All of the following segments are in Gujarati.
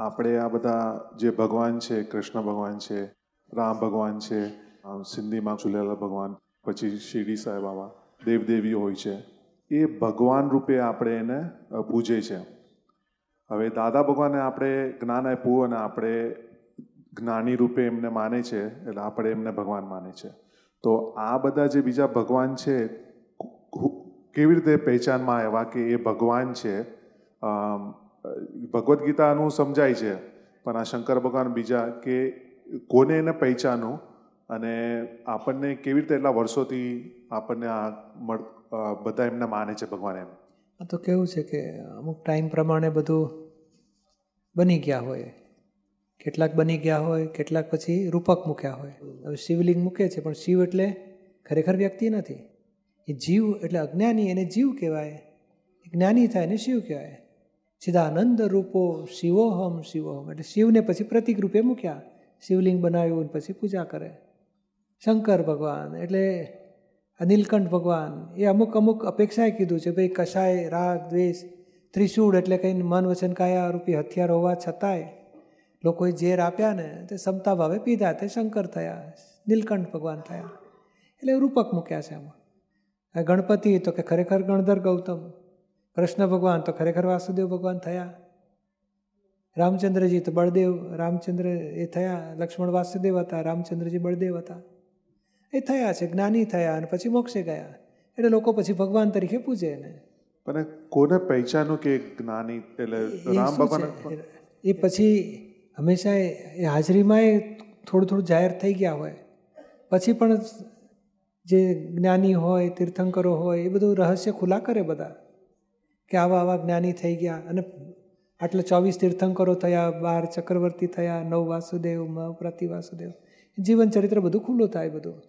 આપણે આ બધા જે ભગવાન છે, કૃષ્ણ ભગવાન છે, રામ ભગવાન છે સિંધીમાં ઝૂલેલાલ ભગવાન, પછી શિરડી સાહેબ આવા દેવદેવીઓ હોય છે, એ ભગવાન રૂપે આપણે એને પૂજે છે. હવે દાદા ભગવાને આપણે જ્ઞાન આપ્યું અને આપણે જ્ઞાની રૂપે એમને માને છે, એટલે આપણે એમને ભગવાન માને છે. તો આ બધા જે બીજા ભગવાન છે કેવી રીતે પહેચાનમાં આવ્યા કે એ ભગવાન છે ભગવદ્ ગીતાનું સમજાય છે, પણ આ શંકર ભગવાન બીજા કે કોને એને પહેચાનું અને આપણને કેવી રીતે એટલા વર્ષોથી આપણને આ બધા એમને માને છે ભગવાન એમ. આ તો કેવું છે કે અમુક ટાઈમ પ્રમાણે બધું બની ગયા હોય. કેટલાક બની ગયા હોય, કેટલાક પછી રૂપક મૂક્યા હોય. હવે શિવલિંગ મૂકે છે, પણ શિવ એટલે ખરેખર વ્યક્તિ નથી. એ જીવ એટલે અજ્ઞાની, એને જીવ કહેવાય. જ્ઞાની થાય એને શિવ કહેવાય. ચિદાનંદ રૂપો શિવોહમ શિવોહમ. એટલે શિવને પછી પ્રતિક રૂપે મૂક્યા. શિવલિંગ બનાવ્યું પછી પૂજા કરે. શંકર ભગવાન, એટલે નીલકંઠ ભગવાન, એ અમુક અમુક અપેક્ષાએ કીધું છે, ભાઈ કશાય રાગ, દ્વેષ, ત્રિશૂળ એટલે કંઈ મન વચન કાયા રૂપી હથિયાર હોવા છતાંય લોકોએ ઝેર આપ્યા ને, તે સમતા ભાવે પીધા, તે શંકર થયા, નીલકંઠ ભગવાન થયા. એટલે રૂપક મૂક્યા છે આમાં ગણપતિ તો કે ખરેખર ગણધર ગૌતમ કૃષ્ણ ભગવાન તો ખરેખર વાસુદેવ ભગવાન થયા. રામચંદ્રજી તો બળદેવ રામચંદ્ર એ થયા. લક્ષ્મણ વાસુદેવ હતા રામચંદ્રજી બળદેવ હતા. એ થયા છે જ્ઞાની થયા અને પછી મોક્ષે ગયા. એટલે લોકો પછી ભગવાન તરીકે પૂજે એને. પણ કોને પહેચાનો કે જ્ઞાની એટલે રામ ભગવાન? એ પછી હંમેશા એ હાજરીમાં એ થોડું થોડું જાહેર થઈ ગયા હોય. પછી પણ જે જ્ઞાની હોય તીર્થંકરો હોય એ બધું રહસ્ય ખુલ્લા કરે બધા. કે આવા આવા જ્ઞાની થઈ ગયા અને આટલા ચોવીસ તીર્થંકરો થયા બાર ચક્રવર્તી થયા નવ વાસુદેવ પ્રતિ વાસુદેવ. જીવન ચરિત્ર બધું ખુલ્લું થાય બધું.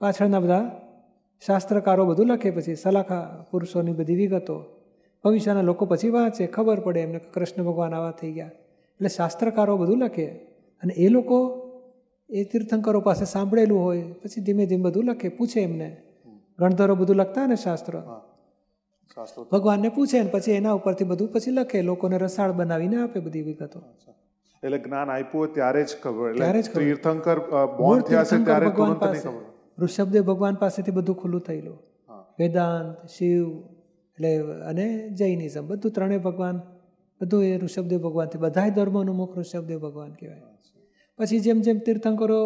પાછળના બધા શાસ્ત્રકારો બધું લખે પછી સલાખા પુરુષોની બધી વિગતો. ભવિષ્યના લોકો પછી વાંચે ખબર પડે એમને કૃષ્ણ ભગવાન આવા થઈ ગયા. એટલે શાસ્ત્રકારો બધું લખે અને એ લોકો એ તીર્થંકરો પાસે સાંભળેલું હોય પછી ધીમે ધીમે બધું લખે પૂછે એમને. ગણધરો બધું લખતા ને શાસ્ત્ર. ભગવાનને પૂછે ને પછી એના ઉપરથી બધું પછી લખે લોકોને રસાળ બનાવીને આપે બધી વિગતો. એટલે જ્ઞાન આપ્યું ત્યારે જ ખબર ત્યારે જ તીર્થંકર બોર્ન થયા છે ત્યારે તુરંત નહીં ખબર. ઋષભદેવ ભગવાન પાસેથી બધું ખુલ્લું થયેલું વેદાંત શિવ એટલે અને જૈનિઝમ બધું ત્રણેય ભગવાન બધું એ ઋષભદેવ ભગવાનથી. બધાય ધર્મોનું મુખ ઋષભદેવ ભગવાન કહેવાય. પછી જેમ જેમ તીર્થંકરો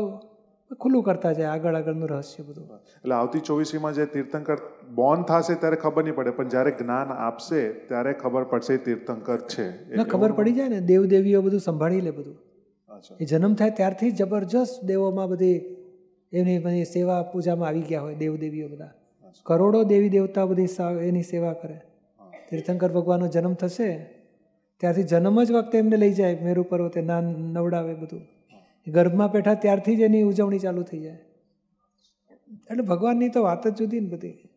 ખુલ્લું કરતા જાય આગળ આગળનું રહસ્ય બધું. એટલે આવતી ચોવીસીમાં જે તીર્થંકર બોન થશે ત્યારે ખબર નહીં પડે પણ જ્યારે જ્ઞાન આપશે ત્યારે ખબર પડશે તીર્થંકર છે. ના ખબર પડી જાય ને દેવદેવીઓ બધું સંભાળી લે બધું. એ જન્મ થાય ત્યારથી જબરજસ્ત દેવોમાં બધી એમની બધી સેવા પૂજામાં આવી ગયા હોય દેવદેવીઓ બધા. કરોડો દેવી દેવતા બધી એની સેવા કરે. તીર્થંકર ભગવાનનો જન્મ થશે ત્યારથી જન્મ જ વખતે એમને લઈ જાય મેરુ પર્વતે ના નવડાવે બધું. ગર્ભમાં બેઠા ત્યારથી જ એની ઉજવણી ચાલુ થઈ જાય. એટલે ભગવાનની તો વાત જ જુદી ને બધી.